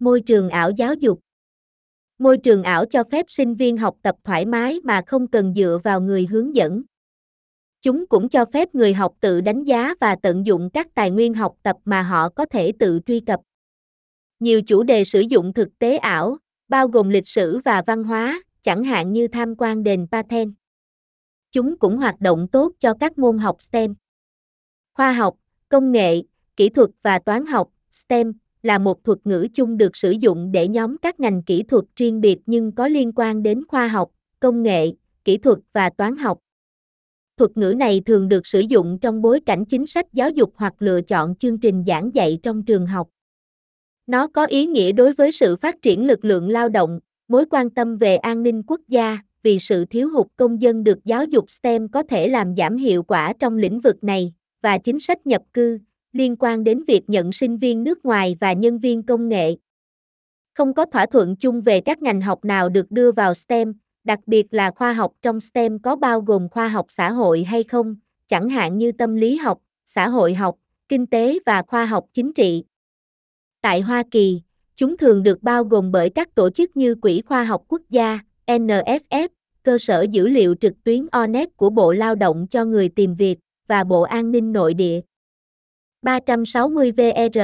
Môi trường ảo giáo dục Môi trường ảo cho phép sinh viên học tập thoải mái mà không cần dựa vào người hướng dẫn. Chúng cũng cho phép người học tự đánh giá và tận dụng các tài nguyên học tập mà họ có thể tự truy cập. Nhiều chủ đề sử dụng thực tế ảo, bao gồm lịch sử và văn hóa, chẳng hạn như tham quan đền Pathen. Chúng cũng hoạt động tốt cho các môn học STEM. Khoa học, công nghệ, kỹ thuật và toán học, STEM, là một thuật ngữ chung được sử dụng để nhóm các ngành kỹ thuật riêng biệt nhưng có liên quan đến khoa học, công nghệ, kỹ thuật và toán học. Thuật ngữ này thường được sử dụng trong bối cảnh chính sách giáo dục hoặc lựa chọn chương trình giảng dạy trong trường học. Nó có ý nghĩa đối với sự phát triển lực lượng lao động, mối quan tâm về an ninh quốc gia, vì sự thiếu hụt công dân được giáo dục STEM có thể làm giảm hiệu quả trong lĩnh vực này, và chính sách nhập cư, liên quan đến việc nhận sinh viên nước ngoài và nhân viên công nghệ. Không có thỏa thuận chung về các ngành học nào được đưa vào STEM, đặc biệt là khoa học trong STEM có bao gồm khoa học xã hội hay không, chẳng hạn như tâm lý học, xã hội học, kinh tế và khoa học chính trị. Tại Hoa Kỳ, chúng thường được bao gồm bởi các tổ chức như Quỹ Khoa học Quốc gia, NSF, cơ sở dữ liệu trực tuyến ONET của Bộ Lao động cho người tìm việc, và Bộ An ninh Nội địa. 360 VR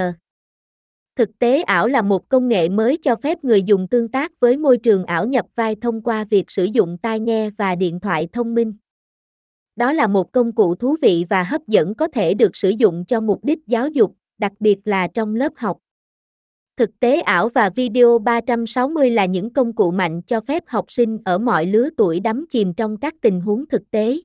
Thực tế ảo là một công nghệ mới cho phép người dùng tương tác với môi trường ảo nhập vai thông qua việc sử dụng tai nghe và điện thoại thông minh. Đó là một công cụ thú vị và hấp dẫn có thể được sử dụng cho mục đích giáo dục, đặc biệt là trong lớp học. Thực tế ảo và video 360 là những công cụ mạnh cho phép học sinh ở mọi lứa tuổi đắm chìm trong các tình huống thực tế.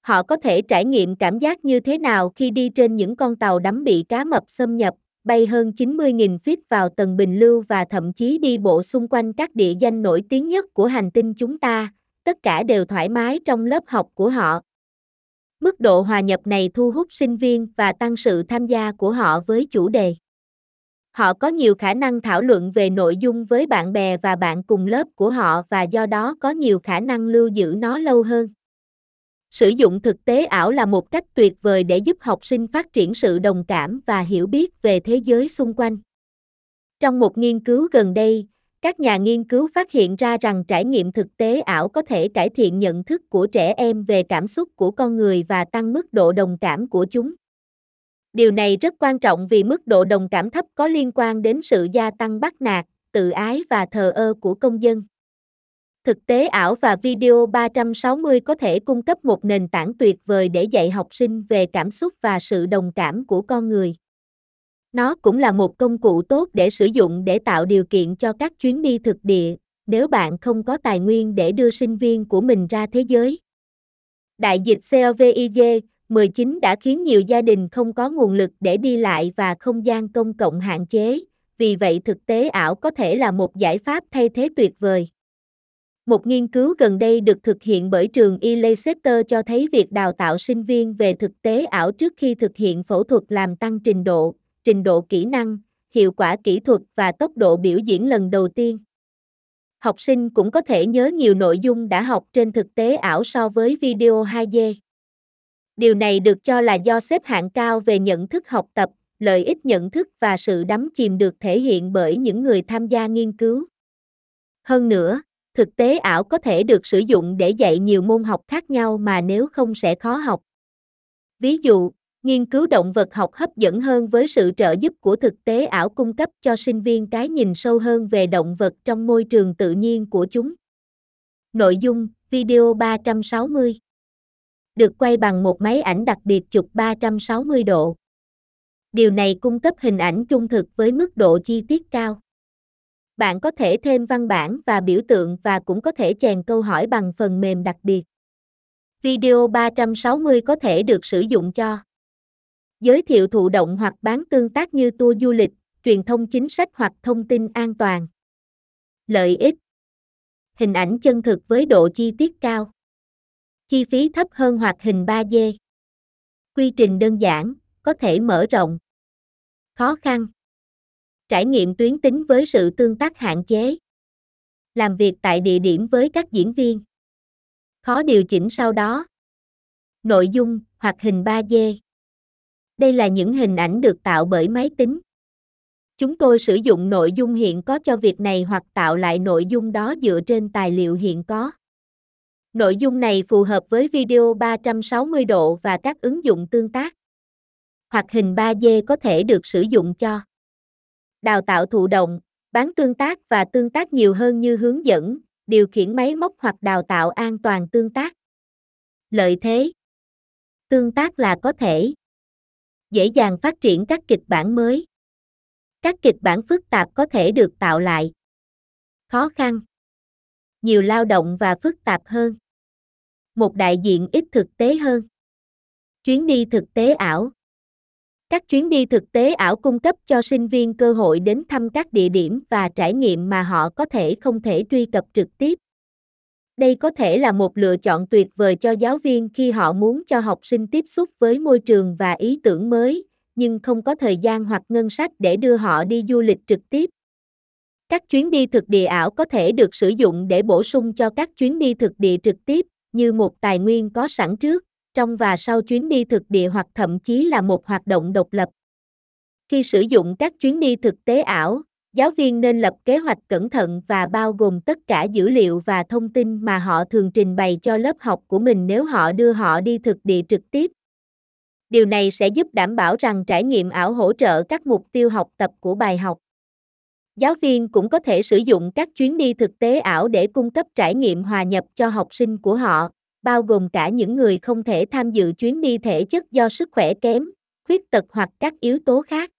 Họ có thể trải nghiệm cảm giác như thế nào khi đi trên những con tàu đắm bị cá mập xâm nhập, bay hơn 90.000 feet vào tầng bình lưu và thậm chí đi bộ xung quanh các địa danh nổi tiếng nhất của hành tinh chúng ta, tất cả đều thoải mái trong lớp học của họ. Mức độ hòa nhập này thu hút sinh viên và tăng sự tham gia của họ với chủ đề. Họ có nhiều khả năng thảo luận về nội dung với bạn bè và bạn cùng lớp của họ và do đó có nhiều khả năng lưu giữ nó lâu hơn. Sử dụng thực tế ảo là một cách tuyệt vời để giúp học sinh phát triển sự đồng cảm và hiểu biết về thế giới xung quanh. Trong một nghiên cứu gần đây, các nhà nghiên cứu phát hiện ra rằng trải nghiệm thực tế ảo có thể cải thiện nhận thức của trẻ em về cảm xúc của con người và tăng mức độ đồng cảm của chúng. Điều này rất quan trọng vì mức độ đồng cảm thấp có liên quan đến sự gia tăng bắt nạt, tự ái và thờ ơ của công dân. Thực tế ảo và video 360 có thể cung cấp một nền tảng tuyệt vời để dạy học sinh về cảm xúc và sự đồng cảm của con người. Nó cũng là một công cụ tốt để sử dụng để tạo điều kiện cho các chuyến đi thực địa, nếu bạn không có tài nguyên để đưa sinh viên của mình ra thế giới. Đại dịch COVID-19 đã khiến nhiều gia đình không có nguồn lực để đi lại và không gian công cộng hạn chế, vì vậy thực tế ảo có thể là một giải pháp thay thế tuyệt vời. Một nghiên cứu gần đây được thực hiện bởi trường y Leicester cho thấy việc đào tạo sinh viên về thực tế ảo trước khi thực hiện phẫu thuật làm tăng trình độ, trình độ kỹ năng, hiệu quả kỹ thuật và tốc độ biểu diễn lần đầu tiên. Học sinh cũng có thể nhớ nhiều nội dung đã học trên thực tế ảo so với video 2D. Điều này được cho là do xếp hạng cao về nhận thức học tập, lợi ích nhận thức và sự đắm chìm được thể hiện bởi những người tham gia nghiên cứu. Hơn nữa, thực tế ảo có thể được sử dụng để dạy nhiều môn học khác nhau mà nếu không sẽ khó học. Ví dụ, nghiên cứu động vật học hấp dẫn hơn với sự trợ giúp của thực tế ảo cung cấp cho sinh viên cái nhìn sâu hơn về động vật trong môi trường tự nhiên của chúng. Nội dung video 360 được quay bằng một máy ảnh đặc biệt chụp 360 độ. Điều này cung cấp hình ảnh trung thực với mức độ chi tiết cao. Bạn có thể thêm văn bản và biểu tượng và cũng có thể chèn câu hỏi bằng phần mềm đặc biệt. Video 360 có thể được sử dụng cho giới thiệu thụ động hoặc bán tương tác như tour du lịch, truyền thông chính sách hoặc thông tin an toàn. Lợi ích Hình ảnh chân thực với độ chi tiết cao. Chi phí thấp hơn hoạt hình 3D. Quy trình đơn giản, có thể mở rộng. Khó khăn trải nghiệm tuyến tính với sự tương tác hạn chế. Làm việc tại địa điểm với các diễn viên. Khó điều chỉnh sau đó. Nội dung, hoặc hình 3D. Đây là những hình ảnh được tạo bởi máy tính. Chúng tôi sử dụng nội dung hiện có cho việc này hoặc tạo lại nội dung đó dựa trên tài liệu hiện có. Nội dung này phù hợp với video 360 độ và các ứng dụng tương tác. Hoặc hình 3D có thể được sử dụng cho đào tạo thụ động, bán tương tác và tương tác nhiều hơn như hướng dẫn, điều khiển máy móc hoặc đào tạo an toàn tương tác. Lợi thế Tương tác là có thể dễ dàng phát triển các kịch bản mới. Các kịch bản phức tạp có thể được tạo lại. Khó khăn Nhiều lao động và phức tạp hơn. Một đại diện ít thực tế hơn. Chuyến đi thực tế ảo các chuyến đi thực tế ảo cung cấp cho sinh viên cơ hội đến thăm các địa điểm và trải nghiệm mà họ có thể không thể truy cập trực tiếp. Đây có thể là một lựa chọn tuyệt vời cho giáo viên khi họ muốn cho học sinh tiếp xúc với môi trường và ý tưởng mới, nhưng không có thời gian hoặc ngân sách để đưa họ đi du lịch trực tiếp. Các chuyến đi thực địa ảo có thể được sử dụng để bổ sung cho các chuyến đi thực địa trực tiếp, như một tài nguyên có sẵn trước trong và sau chuyến đi thực địa hoặc thậm chí là một hoạt động độc lập. Khi sử dụng các chuyến đi thực tế ảo, giáo viên nên lập kế hoạch cẩn thận và bao gồm tất cả dữ liệu và thông tin mà họ thường trình bày cho lớp học của mình nếu họ đưa họ đi thực địa trực tiếp. Điều này sẽ giúp đảm bảo rằng trải nghiệm ảo hỗ trợ các mục tiêu học tập của bài học. Giáo viên cũng có thể sử dụng các chuyến đi thực tế ảo để cung cấp trải nghiệm hòa nhập cho học sinh của họ, bao gồm cả những người không thể tham dự chuyến đi thể chất do sức khỏe kém, khuyết tật hoặc các yếu tố khác.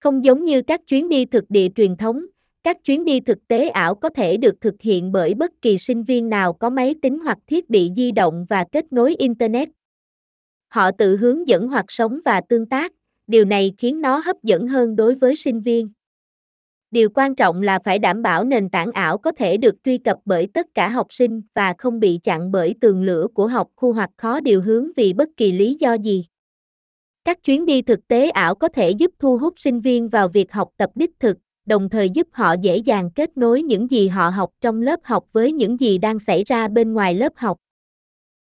Không giống như các chuyến đi thực địa truyền thống, các chuyến đi thực tế ảo có thể được thực hiện bởi bất kỳ sinh viên nào có máy tính hoặc thiết bị di động và kết nối internet. Họ tự hướng dẫn hoặc sống và tương tác, điều này khiến nó hấp dẫn hơn đối với sinh viên. Điều quan trọng là phải đảm bảo nền tảng ảo có thể được truy cập bởi tất cả học sinh và không bị chặn bởi tường lửa của học khu hoặc khó điều hướng vì bất kỳ lý do gì. Các chuyến đi thực tế ảo có thể giúp thu hút sinh viên vào việc học tập đích thực, đồng thời giúp họ dễ dàng kết nối những gì họ học trong lớp học với những gì đang xảy ra bên ngoài lớp học.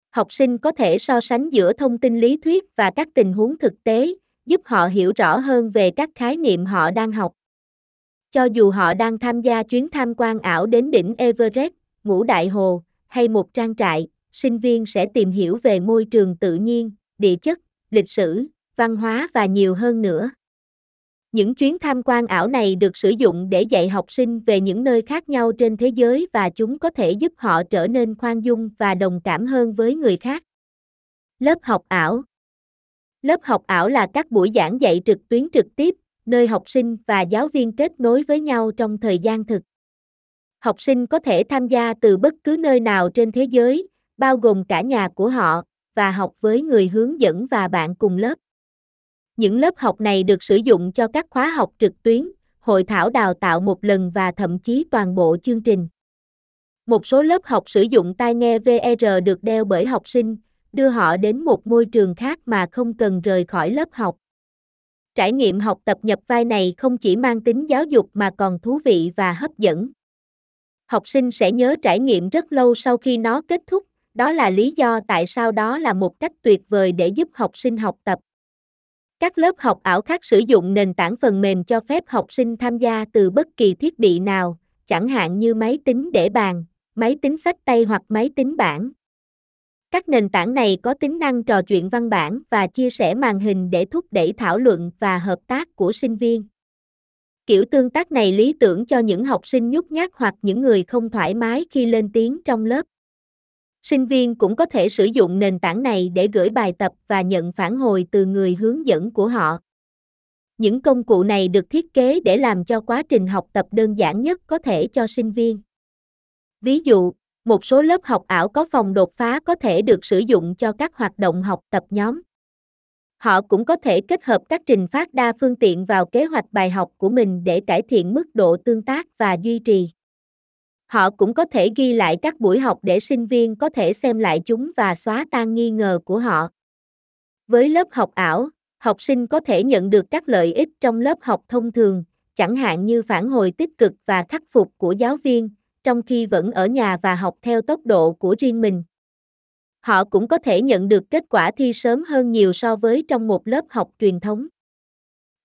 Học sinh có thể so sánh giữa thông tin lý thuyết và các tình huống thực tế, giúp họ hiểu rõ hơn về các khái niệm họ đang học. Cho dù họ đang tham gia chuyến tham quan ảo đến đỉnh Everest, ngũ đại hồ, hay một trang trại, sinh viên sẽ tìm hiểu về môi trường tự nhiên, địa chất, lịch sử, văn hóa và nhiều hơn nữa. Những chuyến tham quan ảo này được sử dụng để dạy học sinh về những nơi khác nhau trên thế giới và chúng có thể giúp họ trở nên khoan dung và đồng cảm hơn với người khác. Lớp học ảo Lớp học ảo là các buổi giảng dạy trực tuyến trực tiếp nơi học sinh và giáo viên kết nối với nhau trong thời gian thực. Học sinh có thể tham gia từ bất cứ nơi nào trên thế giới, bao gồm cả nhà của họ, và học với người hướng dẫn và bạn cùng lớp. Những lớp học này được sử dụng cho các khóa học trực tuyến, hội thảo đào tạo một lần và thậm chí toàn bộ chương trình. Một số lớp học sử dụng tai nghe VR được đeo bởi học sinh, đưa họ đến một môi trường khác mà không cần rời khỏi lớp học. Trải nghiệm học tập nhập vai này không chỉ mang tính giáo dục mà còn thú vị và hấp dẫn. Học sinh sẽ nhớ trải nghiệm rất lâu sau khi nó kết thúc, đó là lý do tại sao đó là một cách tuyệt vời để giúp học sinh học tập. Các lớp học ảo khác sử dụng nền tảng phần mềm cho phép học sinh tham gia từ bất kỳ thiết bị nào, chẳng hạn như máy tính để bàn, máy tính sách tay hoặc máy tính bảng. Các nền tảng này có tính năng trò chuyện văn bản và chia sẻ màn hình để thúc đẩy thảo luận và hợp tác của sinh viên. Kiểu tương tác này lý tưởng cho những học sinh nhút nhát hoặc những người không thoải mái khi lên tiếng trong lớp. Sinh viên cũng có thể sử dụng nền tảng này để gửi bài tập và nhận phản hồi từ người hướng dẫn của họ. Những công cụ này được thiết kế để làm cho quá trình học tập đơn giản nhất có thể cho sinh viên. Ví dụ, một số lớp học ảo có phòng đột phá có thể được sử dụng cho các hoạt động học tập nhóm. Họ cũng có thể kết hợp các trình phát đa phương tiện vào kế hoạch bài học của mình để cải thiện mức độ tương tác và duy trì. Họ cũng có thể ghi lại các buổi học để sinh viên có thể xem lại chúng và xóa tan nghi ngờ của họ. Với lớp học ảo, học sinh có thể nhận được các lợi ích trong lớp học thông thường, chẳng hạn như phản hồi tích cực và khắc phục của giáo viên, trong khi vẫn ở nhà và học theo tốc độ của riêng mình. Họ cũng có thể nhận được kết quả thi sớm hơn nhiều so với trong một lớp học truyền thống.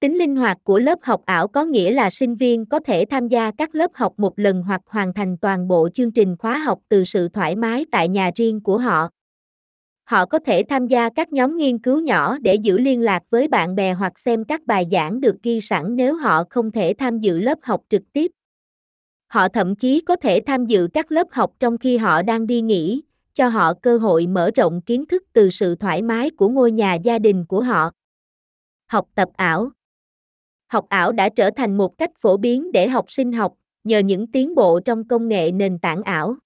Tính linh hoạt của lớp học ảo có nghĩa là sinh viên có thể tham gia các lớp học một lần hoặc hoàn thành toàn bộ chương trình khóa học từ sự thoải mái tại nhà riêng của họ. Họ có thể tham gia các nhóm nghiên cứu nhỏ để giữ liên lạc với bạn bè hoặc xem các bài giảng được ghi sẵn nếu họ không thể tham dự lớp học trực tiếp. Họ thậm chí có thể tham dự các lớp học trong khi họ đang đi nghỉ, cho họ cơ hội mở rộng kiến thức từ sự thoải mái của ngôi nhà gia đình của họ. Học tập ảo Học ảo đã trở thành một cách phổ biến để học sinh học, nhờ những tiến bộ trong công nghệ nền tảng ảo.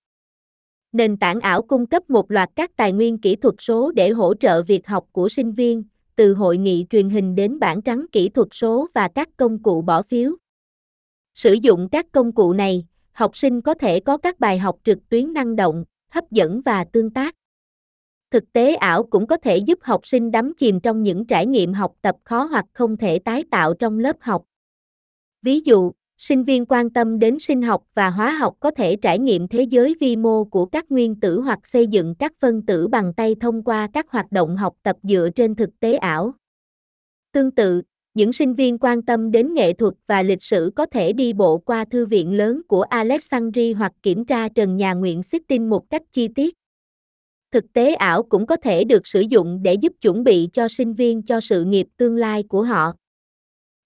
Nền tảng ảo cung cấp một loạt các tài nguyên kỹ thuật số để hỗ trợ việc học của sinh viên, từ hội nghị truyền hình đến bảng trắng kỹ thuật số và các công cụ bỏ phiếu. Sử dụng các công cụ này, học sinh có thể có các bài học trực tuyến năng động, hấp dẫn và tương tác. Thực tế ảo cũng có thể giúp học sinh đắm chìm trong những trải nghiệm học tập khó hoặc không thể tái tạo trong lớp học. Ví dụ, sinh viên quan tâm đến sinh học và hóa học có thể trải nghiệm thế giới vi mô của các nguyên tử hoặc xây dựng các phân tử bằng tay thông qua các hoạt động học tập dựa trên thực tế ảo. Tương tự, những sinh viên quan tâm đến nghệ thuật và lịch sử có thể đi bộ qua thư viện lớn của Alexandria hoặc kiểm tra trần nhà nguyện Sittin một cách chi tiết. Thực tế ảo cũng có thể được sử dụng để giúp chuẩn bị cho sinh viên cho sự nghiệp tương lai của họ.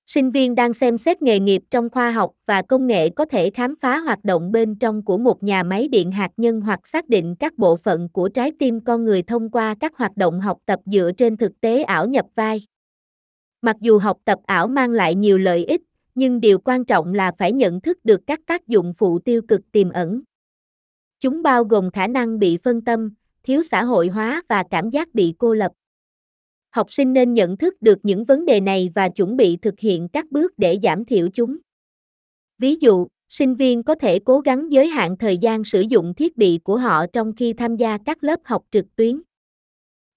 Sinh viên đang xem xét nghề nghiệp trong khoa học và công nghệ có thể khám phá hoạt động bên trong của một nhà máy điện hạt nhân hoặc xác định các bộ phận của trái tim con người thông qua các hoạt động học tập dựa trên thực tế ảo nhập vai. Mặc dù học tập ảo mang lại nhiều lợi ích, nhưng điều quan trọng là phải nhận thức được các tác dụng phụ tiêu cực tiềm ẩn. Chúng bao gồm khả năng bị phân tâm, thiếu xã hội hóa và cảm giác bị cô lập. Học sinh nên nhận thức được những vấn đề này và chuẩn bị thực hiện các bước để giảm thiểu chúng. Ví dụ, sinh viên có thể cố gắng giới hạn thời gian sử dụng thiết bị của họ trong khi tham gia các lớp học trực tuyến.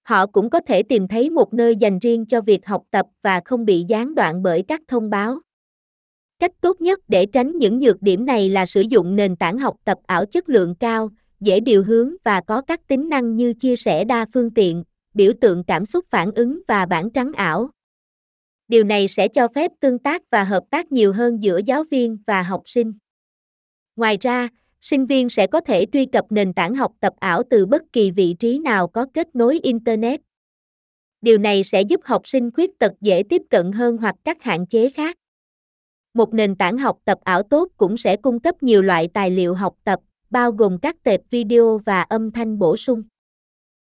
Họ cũng có thể tìm thấy một nơi dành riêng cho việc học tập và không bị gián đoạn bởi các thông báo. Cách tốt nhất để tránh những nhược điểm này là sử dụng nền tảng học tập ảo chất lượng cao, dễ điều hướng và có các tính năng như chia sẻ đa phương tiện, biểu tượng cảm xúc phản ứng và bảng trắng ảo. Điều này sẽ cho phép tương tác và hợp tác nhiều hơn giữa giáo viên và học sinh. Ngoài ra, sinh viên sẽ có thể truy cập nền tảng học tập ảo từ bất kỳ vị trí nào có kết nối internet. Điều này sẽ giúp học sinh khuyết tật dễ tiếp cận hơn hoặc các hạn chế khác. Một nền tảng học tập ảo tốt cũng sẽ cung cấp nhiều loại tài liệu học tập, bao gồm các tệp video và âm thanh bổ sung.